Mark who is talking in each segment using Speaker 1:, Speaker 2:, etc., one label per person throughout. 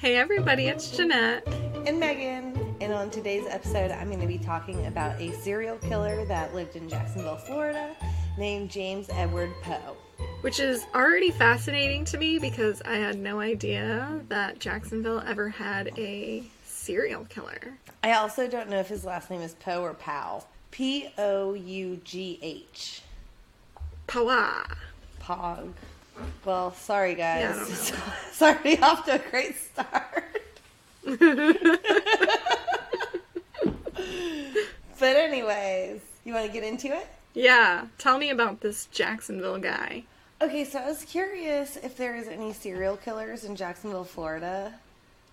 Speaker 1: Hey everybody, it's Jeanette.
Speaker 2: and Megan. And on today's episode, I'm going to be talking about a serial killer that lived in Jacksonville, Florida, named James Edward Pough.
Speaker 1: Which is already fascinating to me because I had no idea that Jacksonville ever had a serial killer.
Speaker 2: I also don't know if his last name is Poe or Pow. P O U G H.
Speaker 1: Pawa.
Speaker 2: Pog. Well, sorry guys.
Speaker 1: Yeah, I
Speaker 2: it's already off to a great start. but anyways, you want to get into it?
Speaker 1: Yeah, tell me about this Jacksonville guy.
Speaker 2: Okay, so I was curious if there is any serial killers in Jacksonville, Florida,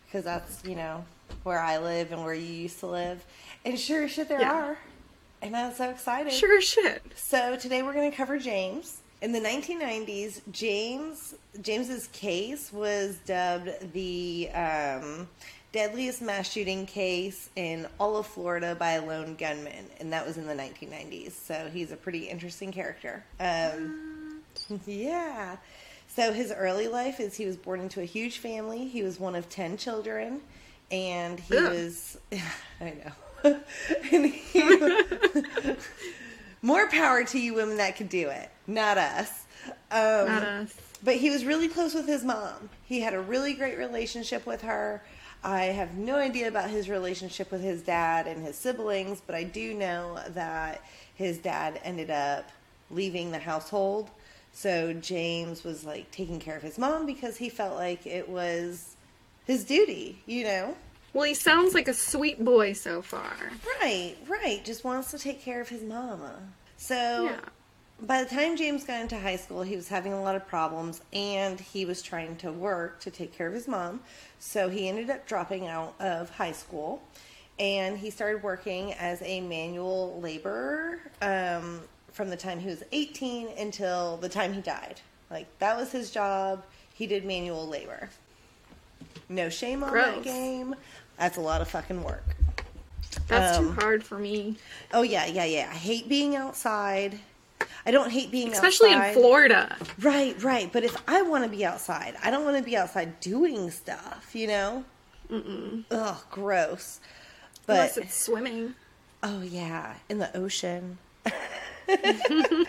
Speaker 2: because that's you know where I live and where you used to live, and sure as shit there
Speaker 1: Yeah.
Speaker 2: are, and I'm so excited.
Speaker 1: Sure as shit.
Speaker 2: So today we're going to cover James. In the 1990s, James James's case was dubbed the um, deadliest mass shooting case in all of Florida by a lone gunman, and that was in the 1990s. So he's a pretty interesting character. Um, yeah. So his early life is he was born into a huge family. He was one of ten children, and he
Speaker 1: Ugh.
Speaker 2: was I know. and he, more power to you women that could do it, not us. Um,
Speaker 1: Not us.
Speaker 2: but he was really close with his mom. He had a really great relationship with her. I have no idea about his relationship with his dad and his siblings, but I do know that his dad ended up leaving the household. So James was like taking care of his mom because he felt like it was his duty, you know?
Speaker 1: Well, he sounds like a sweet boy so far.
Speaker 2: Right, right. Just wants to take care of his mama. So
Speaker 1: Yeah.
Speaker 2: By the time James got into high school, he was having a lot of problems and he was trying to work to take care of his mom. So he ended up dropping out of high school and he started working as a manual laborer um, from the time he was 18 until the time he died. Like, that was his job. He did manual labor. No shame on that game. That's a lot of fucking work.
Speaker 1: That's
Speaker 2: Um,
Speaker 1: too hard for me.
Speaker 2: Oh yeah, yeah, yeah. I hate being outside. I don't hate being outside.
Speaker 1: Especially
Speaker 2: outside.
Speaker 1: in Florida.
Speaker 2: Right, right. But if I want to be outside, I don't want to be outside doing stuff. You know? Mm-mm. Ugh, gross. But
Speaker 1: Unless it's swimming.
Speaker 2: oh yeah, in the ocean.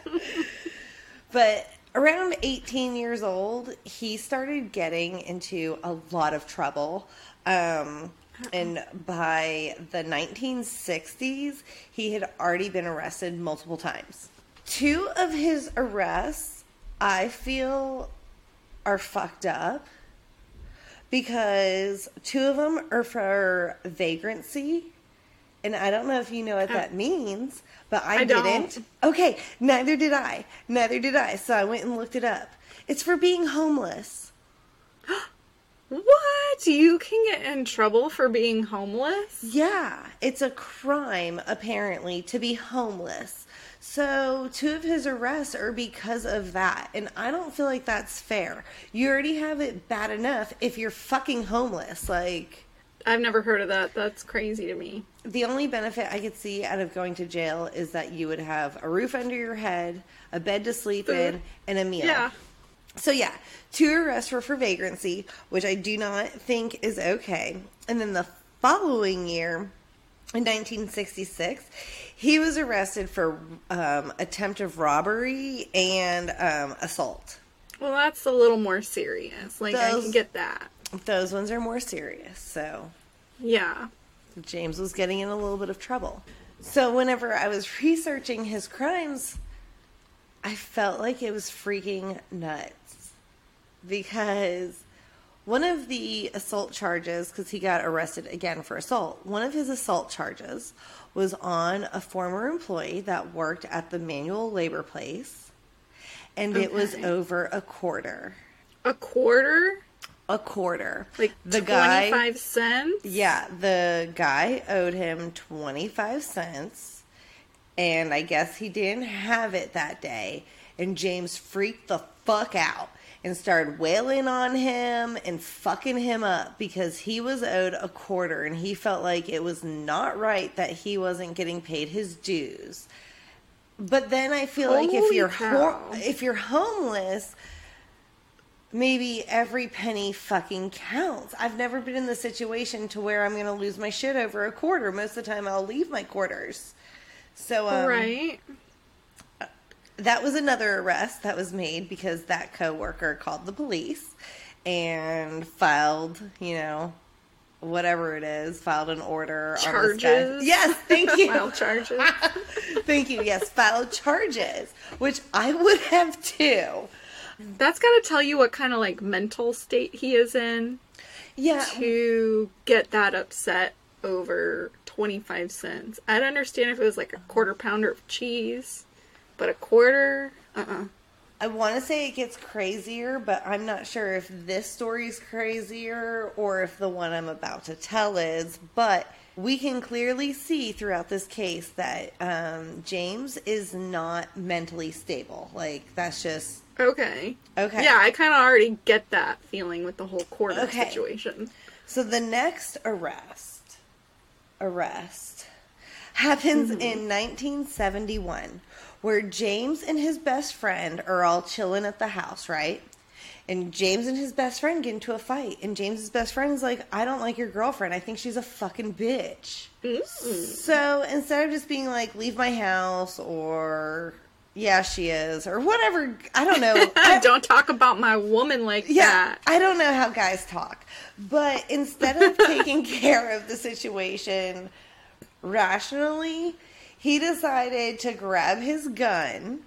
Speaker 2: but around 18 years old, he started getting into a lot of trouble. Um, and by the 1960s, he had already been arrested multiple times. Two of his arrests, I feel, are fucked up because two of them are for vagrancy. And I don't know if you know what that oh. means, but I,
Speaker 1: I don't.
Speaker 2: didn't. Okay, neither did I. Neither did I. So I went and looked it up. It's for being homeless.
Speaker 1: What? You can get in trouble for being homeless?
Speaker 2: Yeah, it's a crime apparently to be homeless. So, two of his arrests are because of that. And I don't feel like that's fair. You already have it bad enough if you're fucking homeless. Like,
Speaker 1: I've never heard of that. That's crazy to me.
Speaker 2: the only benefit I could see out of going to jail is that you would have a roof under your head, a bed to sleep in, and a meal.
Speaker 1: Yeah.
Speaker 2: So yeah, two arrests were for vagrancy, which I do not think is okay. And then the following year, in 1966, he was arrested for um, attempt of robbery and um, assault.
Speaker 1: Well, that's a little more serious. Like, I can get that.
Speaker 2: Those ones are more serious. So
Speaker 1: Yeah.
Speaker 2: James was getting in a little bit of trouble. So whenever I was researching his crimes, I felt like it was freaking nuts because one of the assault charges, because he got arrested again for assault, one of his assault charges was on a former employee that worked at the manual labor place, and it was over a quarter.
Speaker 1: A quarter?
Speaker 2: A quarter.
Speaker 1: Like
Speaker 2: the
Speaker 1: 25
Speaker 2: guy.
Speaker 1: cents?
Speaker 2: Yeah, the guy owed him 25 cents, and I guess he didn't have it that day. And James freaked the fuck out and started wailing on him and fucking him up because he was owed a quarter and he felt like it was not right that he wasn't getting paid his dues. But then I feel like if you're ho- if you're homeless, maybe every penny fucking counts. I've never been in the situation to where I'm going to lose my shit over a quarter. Most of the time, I'll leave my quarters. So, um,
Speaker 1: right.
Speaker 2: That was another arrest that was made because that coworker called the police and filed, you know, whatever it is, filed an order on.
Speaker 1: Charges.
Speaker 2: Yes, thank you.
Speaker 1: File charges.
Speaker 2: thank you. Yes, filed charges, which I would have too.
Speaker 1: That's got to tell you what kind of like mental state he is in
Speaker 2: Yeah,
Speaker 1: to get that upset over 25 cents. I'd understand if it was like a quarter pounder of cheese, but a quarter? Uh uh
Speaker 2: I want to say it gets crazier, but I'm not sure if this story's crazier or if the one I'm about to tell is. But we can clearly see throughout this case that um, James is not mentally stable. Like, that's just
Speaker 1: Okay.
Speaker 2: okay.
Speaker 1: Yeah, I kind of already get that feeling with the whole quarter
Speaker 2: Okay.
Speaker 1: situation.
Speaker 2: So the next arrest, arrest, happens in 1971, where James and his best friend are all chilling at the house, right? And James and his best friend get into a fight, and James's best friend's like, "I don't like your girlfriend. I think she's a fucking bitch." So instead of just being like, "Leave my house," or "Yeah, she is," or whatever, I don't know. I-
Speaker 1: Don't talk about my woman like
Speaker 2: yeah,
Speaker 1: that.
Speaker 2: I don't know how guys talk, but instead of taking care of the situation rationally, he decided to grab his gun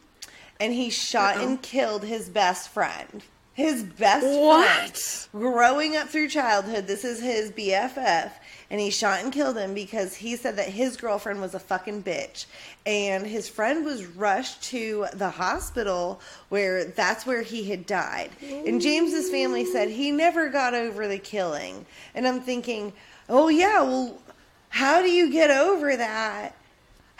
Speaker 2: and he shot
Speaker 1: Uh-oh.
Speaker 2: and killed his best friend. His best
Speaker 1: What?
Speaker 2: friend. Growing up through childhood, this is his BFF, and he shot and killed him because he said that his girlfriend was a fucking bitch. And his friend was rushed to the hospital where that's where he had died. And James's family said he never got over the killing. And I'm thinking, oh yeah, well, how do you get over that?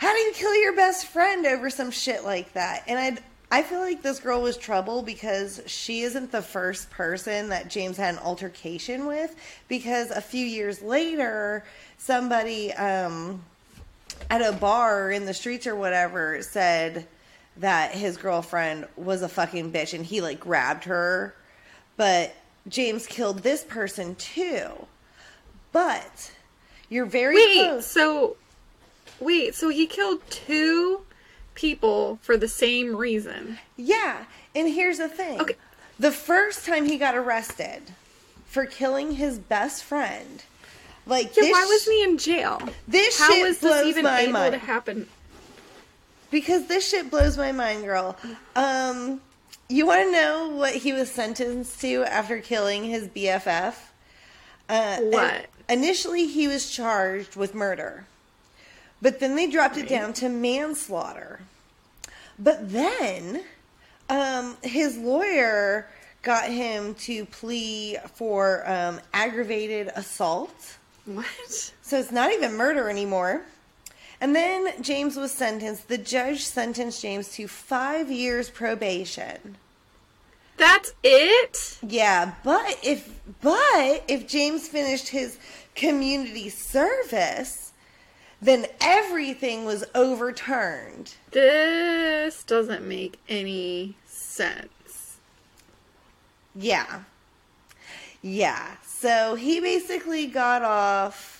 Speaker 2: How do you kill your best friend over some shit like that? And I I feel like this girl was trouble because she isn't the first person that James had an altercation with because a few years later somebody um at a bar or in the streets or whatever said that his girlfriend was a fucking bitch and he like grabbed her. But James killed this person too. But you're very
Speaker 1: Wait,
Speaker 2: close.
Speaker 1: so wait, so he killed two people for the same reason.
Speaker 2: Yeah, and here's the thing.
Speaker 1: Okay.
Speaker 2: The first time he got arrested for killing his best friend, like
Speaker 1: Yeah,
Speaker 2: this,
Speaker 1: why wasn't he in jail?
Speaker 2: this
Speaker 1: How
Speaker 2: shit
Speaker 1: was
Speaker 2: blows
Speaker 1: this even
Speaker 2: my
Speaker 1: able
Speaker 2: mind.
Speaker 1: to happen?
Speaker 2: because this shit blows my mind, girl. Um, you want to know what he was sentenced to after killing his BFF? Uh,
Speaker 1: What?
Speaker 2: Initially, he was charged with murder, but then they dropped it down to manslaughter. But then, um, his lawyer got him to plea for um, aggravated assault.
Speaker 1: What?
Speaker 2: So it's not even murder anymore. And then James was sentenced. The judge sentenced James to five years probation.
Speaker 1: That's it?
Speaker 2: Yeah, but if but if James finished his community service, then everything was overturned.
Speaker 1: This doesn't make any sense.
Speaker 2: Yeah. Yeah. So he basically got off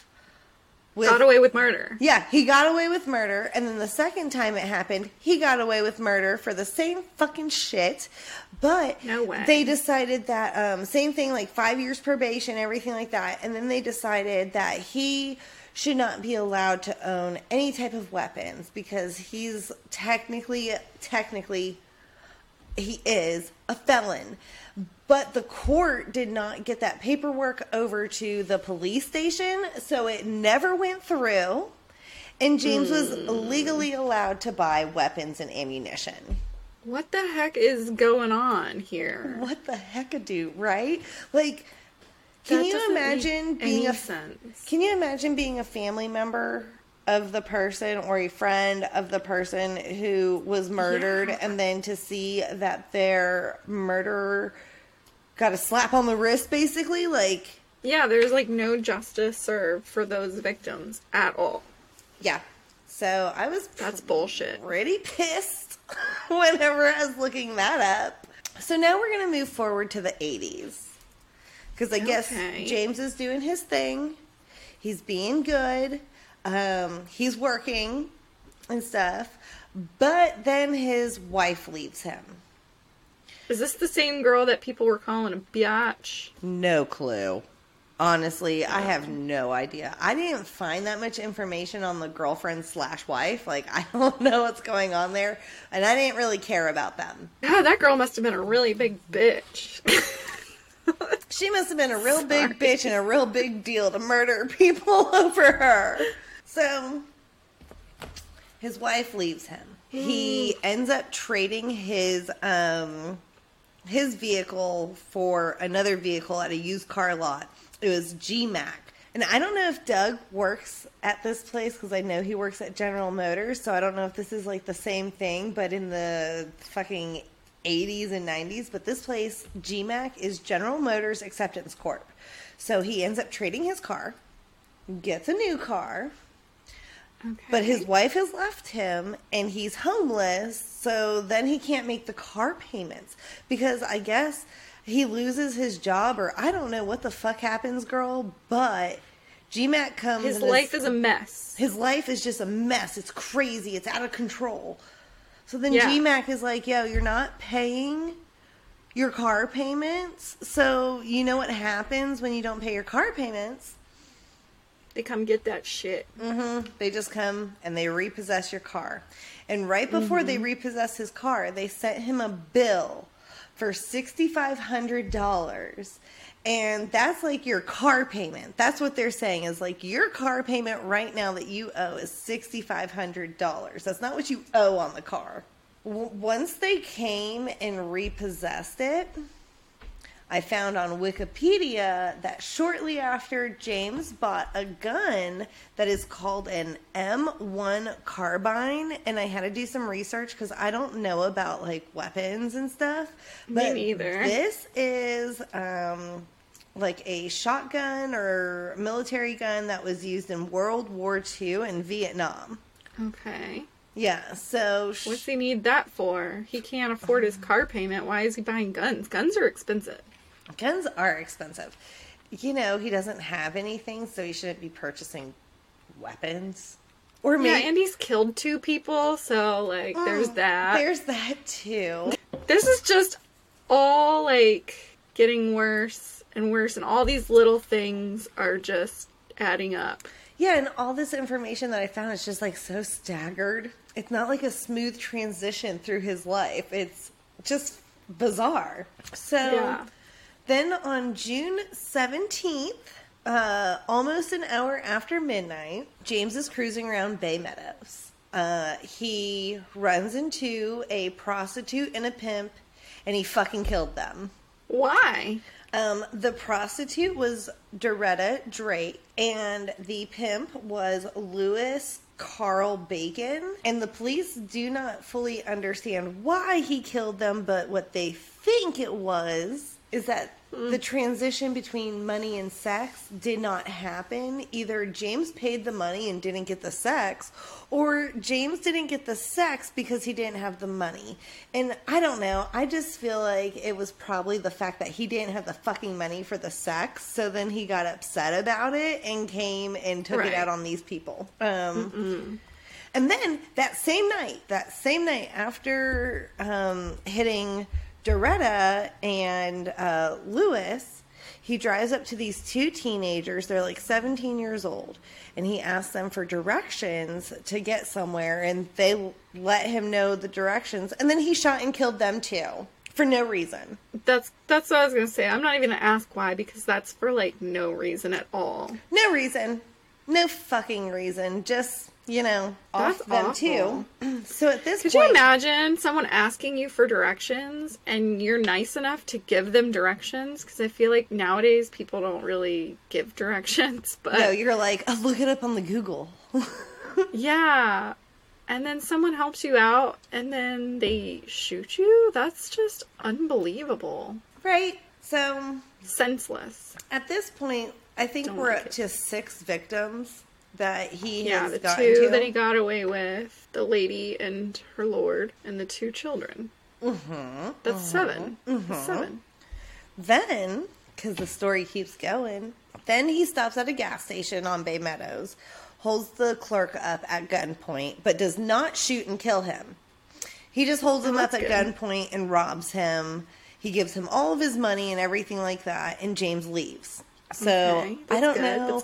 Speaker 2: with
Speaker 1: Got away with murder.
Speaker 2: Yeah, he got away with murder, and then the second time it happened, he got away with murder for the same fucking shit. But
Speaker 1: No way.
Speaker 2: they decided that um, same thing, like five years probation, everything like that, and then they decided that he should not be allowed to own any type of weapons because he's technically, technically, he is a felon. But the court did not get that paperwork over to the police station, so it never went through. And James was legally hmm. allowed to buy weapons and ammunition.
Speaker 1: What the heck is going on here?
Speaker 2: What the heck a do, right? Like, can
Speaker 1: That
Speaker 2: you imagine being a
Speaker 1: sense?
Speaker 2: Can you imagine being a family member of the person or a friend of the person who was murdered
Speaker 1: Yeah.
Speaker 2: and then to see that their murderer got a slap on the wrist basically like
Speaker 1: Yeah, there's like no justice served for those victims at all.
Speaker 2: yeah. So I was
Speaker 1: That's bullshit.
Speaker 2: pretty pissed whenever I was looking that up. So now we're going to move forward to the 80s. Because I guess
Speaker 1: Okay.
Speaker 2: James is doing his thing. He's being good. Um, he's working and stuff. But then his wife leaves him.
Speaker 1: Is this the same girl that people were calling a biatch?
Speaker 2: No clue. Honestly, I have no idea. I didn't find that much information on the girlfriend slash wife. Like, I don't know what's going on there. And I didn't really care about them.
Speaker 1: God, that girl must have been a really big bitch.
Speaker 2: She must have been a real
Speaker 1: Sorry.
Speaker 2: big bitch and a real big deal to murder people over her. So, his wife leaves him. He ends up trading his um his vehicle for another vehicle at a used car lot. It was GMAC. And I don't know if Doug works at this place because I know he works at General Motors. So I don't know if this is like the same thing, but in the fucking 80s and 90s. But this place, GMAC, is General Motors Acceptance Corp. So he ends up trading his car, gets a new car,
Speaker 1: okay.
Speaker 2: but his wife has left him and he's homeless, so then he can't make the car payments because I guess he loses his job or I don't know what the fuck happens, girl, but GMAC comes
Speaker 1: his life is a mess.
Speaker 2: his life is just a mess. It's crazy. It's out of control. So then
Speaker 1: Yeah.
Speaker 2: GMAC is like, yo, you're not paying your car payments. So you know what happens when you don't pay your car payments?
Speaker 1: They come get that shit.
Speaker 2: hmm They just come and they repossess your car. And right before they repossess his car, they sent him a bill for $6,500. And that's like your car payment. That's what they're saying is like your car payment right now that you owe is $6,500. That's not what you owe on the car. W- once they came and repossessed it, I found on Wikipedia that shortly after James bought a gun that is called an M1 carbine, and I had to do some research because I don't know about like weapons and stuff.
Speaker 1: Me neither.
Speaker 2: This is um, like a shotgun or military gun that was used in World War II and Vietnam.
Speaker 1: Okay.
Speaker 2: Yeah, so sh-
Speaker 1: What's he need that for? He can't afford his car payment. Why is he buying guns? Guns are expensive.
Speaker 2: Guns are expensive. You know, he doesn't have anything, so he shouldn't be purchasing weapons. Or
Speaker 1: Yeah, and he's killed two people, so like there's that.
Speaker 2: There's that too.
Speaker 1: this is just all like getting worse and worse and all these little things are just adding up.
Speaker 2: Yeah, and all this information that I found is just like so staggered. It's not like a smooth transition through his life. It's just bizarre. So
Speaker 1: Yeah.
Speaker 2: Then on June 17th, uh, almost an hour after midnight, James is cruising around Baymeadows. Uh, he runs into a prostitute and a pimp, and he fucking killed them.
Speaker 1: Why?
Speaker 2: Um, the prostitute was Doretta Drake, and the pimp was Louis Carl Bacon. And the police do not fully understand why he killed them, but what they think it was is that the transition between money and sex did not happen. Either James paid the money and didn't get the sex, or James didn't get the sex because he didn't have the money. And I don't know. I just feel like it was probably the fact that he didn't have the fucking money for the sex, so then he got upset about it and came and took
Speaker 1: Right.
Speaker 2: it out on these people. Um, and then that same night, that same night after um, hitting Doretta and uh, Lewis, he drives up to these two teenagers. They're like 17 years old. And he asks them for directions to get somewhere. And they let him know the directions. And then he shot and killed them too for no reason.
Speaker 1: That's that's what I was gonna say. I'm not even gonna ask why because that's for like no reason at all.
Speaker 2: No reason. No fucking reason. Just, you know, off
Speaker 1: That's
Speaker 2: them
Speaker 1: awful.
Speaker 2: too. So at this
Speaker 1: Could
Speaker 2: point.
Speaker 1: you imagine someone asking you for directions and you're nice enough to give them directions? Because I feel like nowadays people don't really give directions, but
Speaker 2: No, you're like, oh, look it up on the Google.
Speaker 1: yeah. And then someone helps you out and then they shoot you? That's just unbelievable.
Speaker 2: right? So
Speaker 1: Senseless.
Speaker 2: at this point, I think
Speaker 1: Don't
Speaker 2: we're
Speaker 1: like
Speaker 2: up
Speaker 1: it.
Speaker 2: to six victims that he
Speaker 1: Yeah,
Speaker 2: has
Speaker 1: the two
Speaker 2: to.
Speaker 1: that he got away with, the lady and her lord, and the two children. Mm-hmm. That's 7 That's seven.
Speaker 2: Then, because the story keeps going, then he stops at a gas station on Baymeadows, holds the clerk up at gunpoint, but does not shoot and kill him. He just holds him up at
Speaker 1: good.
Speaker 2: gunpoint and robs him. He gives him all of his money and everything like that, and James leaves. So
Speaker 1: Okay,
Speaker 2: I don't
Speaker 1: good,
Speaker 2: know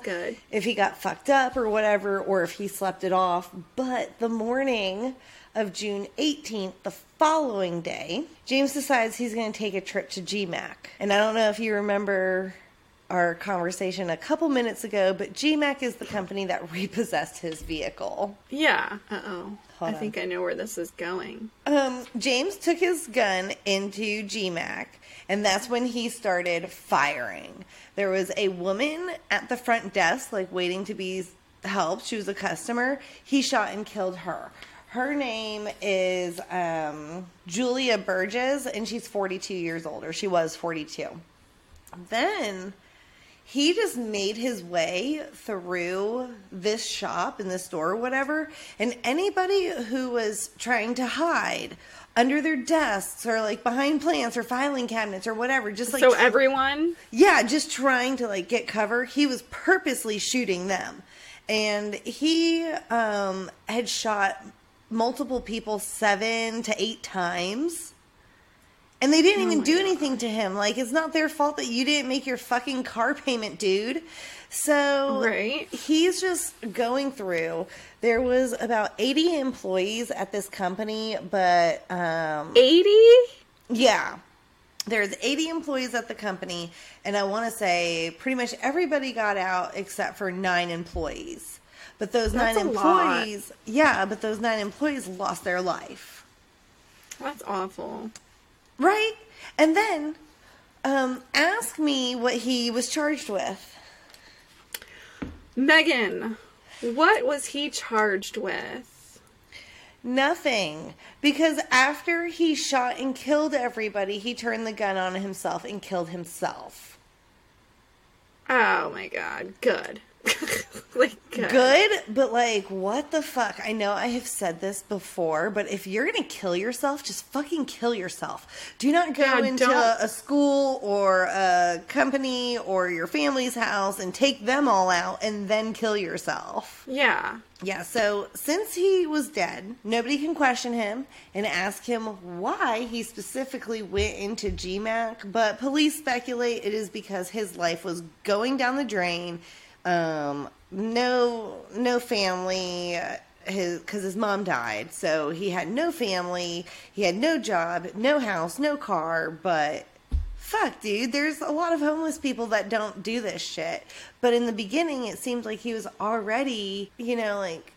Speaker 2: if he got fucked up or whatever, or if he slept it off. But the morning of June 18th, the following day, James decides he's going to take a trip to GMAC. And I don't know if you remember our conversation a couple minutes ago, but GMAC is the company that repossessed his vehicle.
Speaker 1: Yeah. Uh oh. I
Speaker 2: on.
Speaker 1: think I know where this is going.
Speaker 2: Um, James took his gun into GMAC, and that's when he started firing. There was a woman at the front desk, like waiting to be helped. She was a customer. He shot and killed her. Her name is um, Julia Burgess, and she's 42 years old, or she was 42. Then he just made his way through this shop and this store or whatever and anybody who was trying to hide under their desks or like behind plants or filing cabinets or whatever just like
Speaker 1: so
Speaker 2: tr-
Speaker 1: everyone.
Speaker 2: yeah just trying to like get cover he was purposely shooting them and he um had shot multiple people seven to eight times and they didn't even do anything to him. Like, it's not their fault that you didn't make your fucking car payment, dude. So,
Speaker 1: Right.
Speaker 2: he's just going through. There was about 80 employees at this company, but um,
Speaker 1: Eighty.
Speaker 2: yeah. There's 80 employees at the company, and I want to say pretty much everybody got out except for nine employees. But those
Speaker 1: That's
Speaker 2: nine
Speaker 1: a lot.
Speaker 2: employees, yeah, but those nine employees lost their life.
Speaker 1: That's awful.
Speaker 2: Right? And then um, ask me what he was charged with.
Speaker 1: Megan, what was he charged with?
Speaker 2: Nothing. Because after he shot and killed everybody, he turned the gun on himself and killed himself.
Speaker 1: Oh my god. Good. like good.
Speaker 2: Good, but like, what the fuck? I know I have said this before, but if you're gonna kill yourself, just fucking kill yourself. Do not go
Speaker 1: Yeah,
Speaker 2: into a school or a company or your family's house and take them all out and then kill yourself.
Speaker 1: Yeah.
Speaker 2: Yeah, so since he was dead, nobody can question him and ask him why he specifically went into GMAC, but police speculate it is because his life was going down the drain. Um, no, no family, uh, his because his mom died, so he had no family, he had no job, no house, no car, but fuck, dude, there's a lot of homeless people that don't do this shit. But in the beginning, it seemed like he was already, you know, like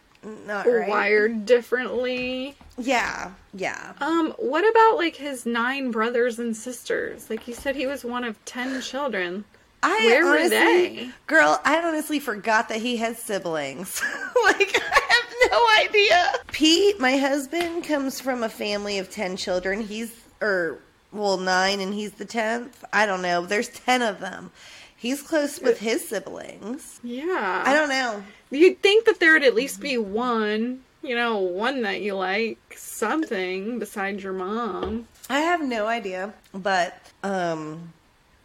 Speaker 2: not right.
Speaker 1: Wired differently.
Speaker 2: Yeah, yeah.
Speaker 1: Um, what about like his nine brothers and sisters? Like you said he was one of ten children.
Speaker 2: I
Speaker 1: Where were they?
Speaker 2: Girl, I honestly forgot that he had siblings. like, I have no idea. Pete, my husband, comes from a family of 10 children. He's, or, well, nine, and he's the 10th. I don't know. There's 10 of them. He's close with his siblings.
Speaker 1: Yeah.
Speaker 2: I don't know.
Speaker 1: You'd think that there would at least be one, you know, one that you like, something besides your mom.
Speaker 2: I have no idea, but um,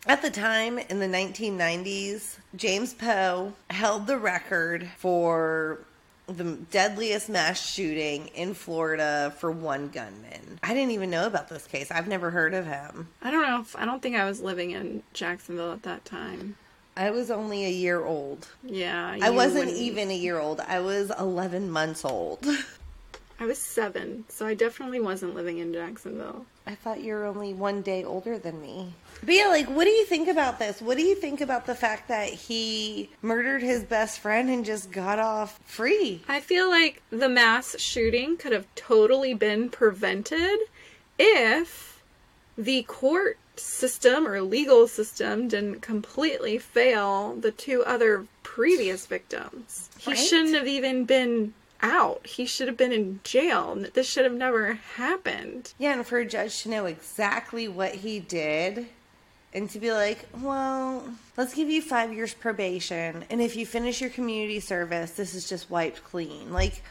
Speaker 2: at the time in the 1990s, James Pough held the record for the deadliest mass shooting in Florida for one gunman. I didn't even know about this case. I've never heard of him.
Speaker 1: I don't know if I don't think I was living in Jacksonville at that time.
Speaker 2: I was only a year old.
Speaker 1: Yeah.
Speaker 2: I wasn't
Speaker 1: wouldn't-
Speaker 2: even a year old. I was 11 months old.
Speaker 1: I was seven, so I definitely wasn't living in Jacksonville.
Speaker 2: I thought you were only one day older than me. But yeah, like, what do you think about this? What do you think about the fact that he murdered his best friend and just got off free?
Speaker 1: I feel like the mass shooting could have totally been prevented if the court system or legal system didn't completely fail the two other previous victims. He
Speaker 2: Right.
Speaker 1: shouldn't have even been out. He should have been in jail. This should have never happened.
Speaker 2: Yeah, and for a judge to know exactly what he did and to be like, well, let's give you five years probation, and if you finish your community service, this is just wiped clean. Like,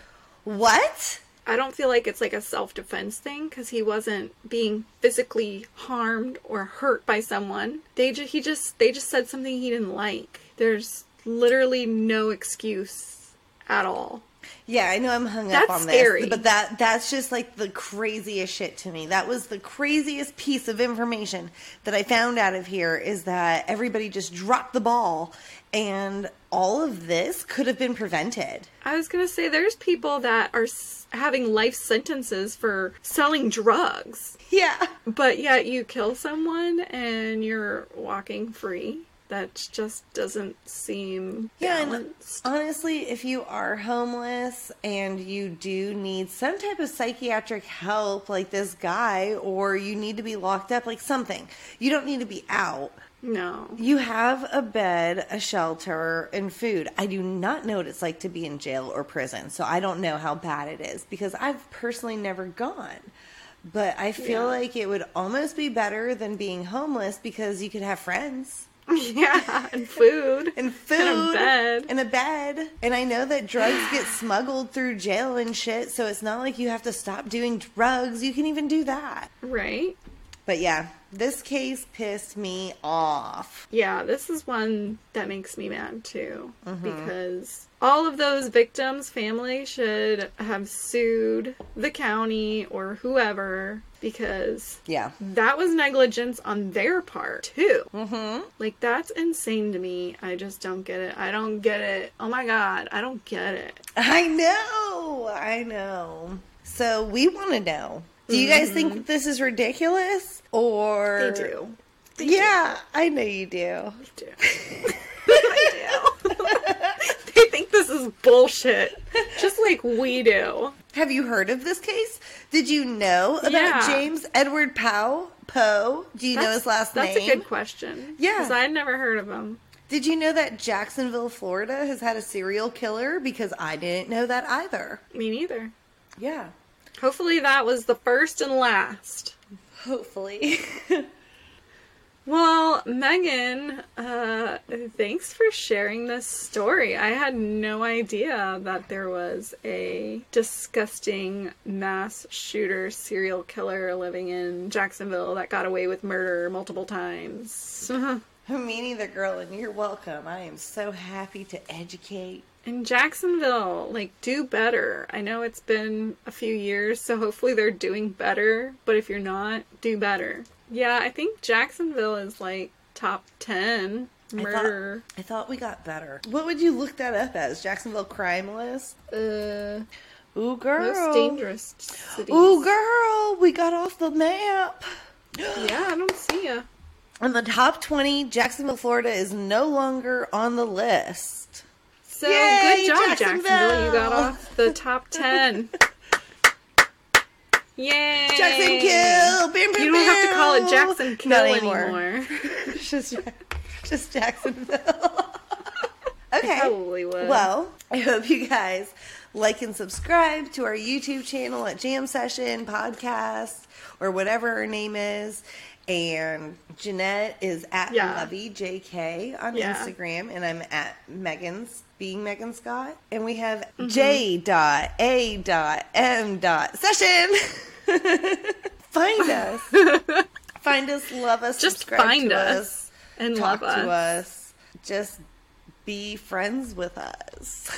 Speaker 2: what?
Speaker 1: I don't feel like it's like a self defense thing because he wasn't being physically harmed or hurt by someone. They ju- he just they just said something he didn't like. There's literally no excuse at all.
Speaker 2: Yeah, I know I'm hung
Speaker 1: That's
Speaker 2: up on
Speaker 1: scary.
Speaker 2: this, but that that's just like the craziest shit to me. That was the craziest piece of information that I found out of here is that everybody just dropped the ball and all of this could have been prevented.
Speaker 1: I was gonna say there's people that are s- having life sentences for selling drugs,
Speaker 2: Yeah.
Speaker 1: but yet you kill someone and you're walking free. That just doesn't seem
Speaker 2: Yeah, and honestly, if you are homeless and you do need some type of psychiatric help, like this guy, or you need to be locked up, like something, you don't need to be out.
Speaker 1: no.
Speaker 2: You have a bed, a shelter, and food. I do not know what it's like to be in jail or prison, so I don't know how bad it is because I've personally never gone. But I feel
Speaker 1: Yeah.
Speaker 2: like it would almost be better than being homeless because you could have friends
Speaker 1: yeah, and food.
Speaker 2: and food
Speaker 1: And a bed.
Speaker 2: and a bed. And I know that drugs get smuggled through jail and shit, so it's not like you have to stop doing drugs. You can even do that.
Speaker 1: Right?
Speaker 2: But yeah, this case pissed me off.
Speaker 1: Yeah, this is one that makes me mad too.
Speaker 2: Mm-hmm.
Speaker 1: Because all of those victims' family should have sued the county or whoever because
Speaker 2: Yeah.
Speaker 1: that was negligence on their part too.
Speaker 2: Mm-hmm.
Speaker 1: Like, that's insane to me. I just don't get it. I don't get it. Oh my god, I don't get it.
Speaker 2: I know. I know. So we want to know. Do you guys think this is ridiculous? Or
Speaker 1: Mm-hmm. They do. They
Speaker 2: yeah, I know you do.
Speaker 1: do. I do. they think this is bullshit. Just like we do.
Speaker 2: Have you heard of this case? Did you know about
Speaker 1: Yeah.
Speaker 2: James Edward Pough? Poe? Do you know his last
Speaker 1: that's
Speaker 2: name?
Speaker 1: That's a good question.
Speaker 2: Yeah.
Speaker 1: Because I'd never heard of him.
Speaker 2: Did you know that Jacksonville, Florida has had a serial killer? Because I didn't know that either.
Speaker 1: Me neither.
Speaker 2: Yeah.
Speaker 1: Hopefully that was the first and last.
Speaker 2: Hopefully.
Speaker 1: Well, Megan, uh, thanks for sharing this story. I had no idea that there was a disgusting mass shooter serial killer living in Jacksonville that got away with murder multiple times.
Speaker 2: Me neither, girl, and you're welcome. I am so happy to educate.
Speaker 1: In Jacksonville, like, do better. I know it's been a few years, so hopefully they're doing better, but if you're not, do better. Yeah, I think Jacksonville is like top 10
Speaker 2: I thought-
Speaker 1: murder.
Speaker 2: I thought we got better. What would you look that up as? Jacksonville crime list?
Speaker 1: Uh,
Speaker 2: Ooh, girl.
Speaker 1: most dangerous cities.
Speaker 2: Ooh, girl. We got off the map.
Speaker 1: Yeah, I don't see ya.
Speaker 2: On the top 20, Jacksonville, Florida is no longer on the list.
Speaker 1: So
Speaker 2: Yay,
Speaker 1: good job, Jacksonville.
Speaker 2: Jacksonville.
Speaker 1: You got off the top 10. Yay!
Speaker 2: Jackson Kill! Bam, bam,
Speaker 1: You don't have to call it. Jackson Kill
Speaker 2: Not
Speaker 1: anymore.
Speaker 2: It's just, just Jacksonville. okay.
Speaker 1: Probably would.
Speaker 2: Well, I hope you guys like and subscribe to our YouTube channel at Jam Session Podcast or whatever her name is. And Jeanette is at
Speaker 1: Yeah.
Speaker 2: Lovey JK on
Speaker 1: Yeah.
Speaker 2: Instagram, and I'm at Megan's being Megan Scott. And we have
Speaker 1: Mm-hmm.
Speaker 2: J dot A dot M dot session. Find us. Find us, love us,
Speaker 1: Just find
Speaker 2: to
Speaker 1: us and
Speaker 2: talk
Speaker 1: love us.
Speaker 2: to us. Just be friends with us.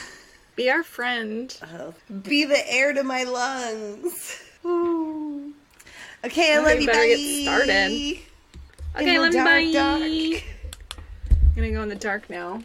Speaker 1: Be our friend.
Speaker 2: Oh, be the air to my lungs. Okay, I love you.
Speaker 1: better
Speaker 2: Bye.
Speaker 1: get started. Okay, love you.
Speaker 2: dark,
Speaker 1: Bye.
Speaker 2: dark.
Speaker 1: I'm gonna go in the dark now.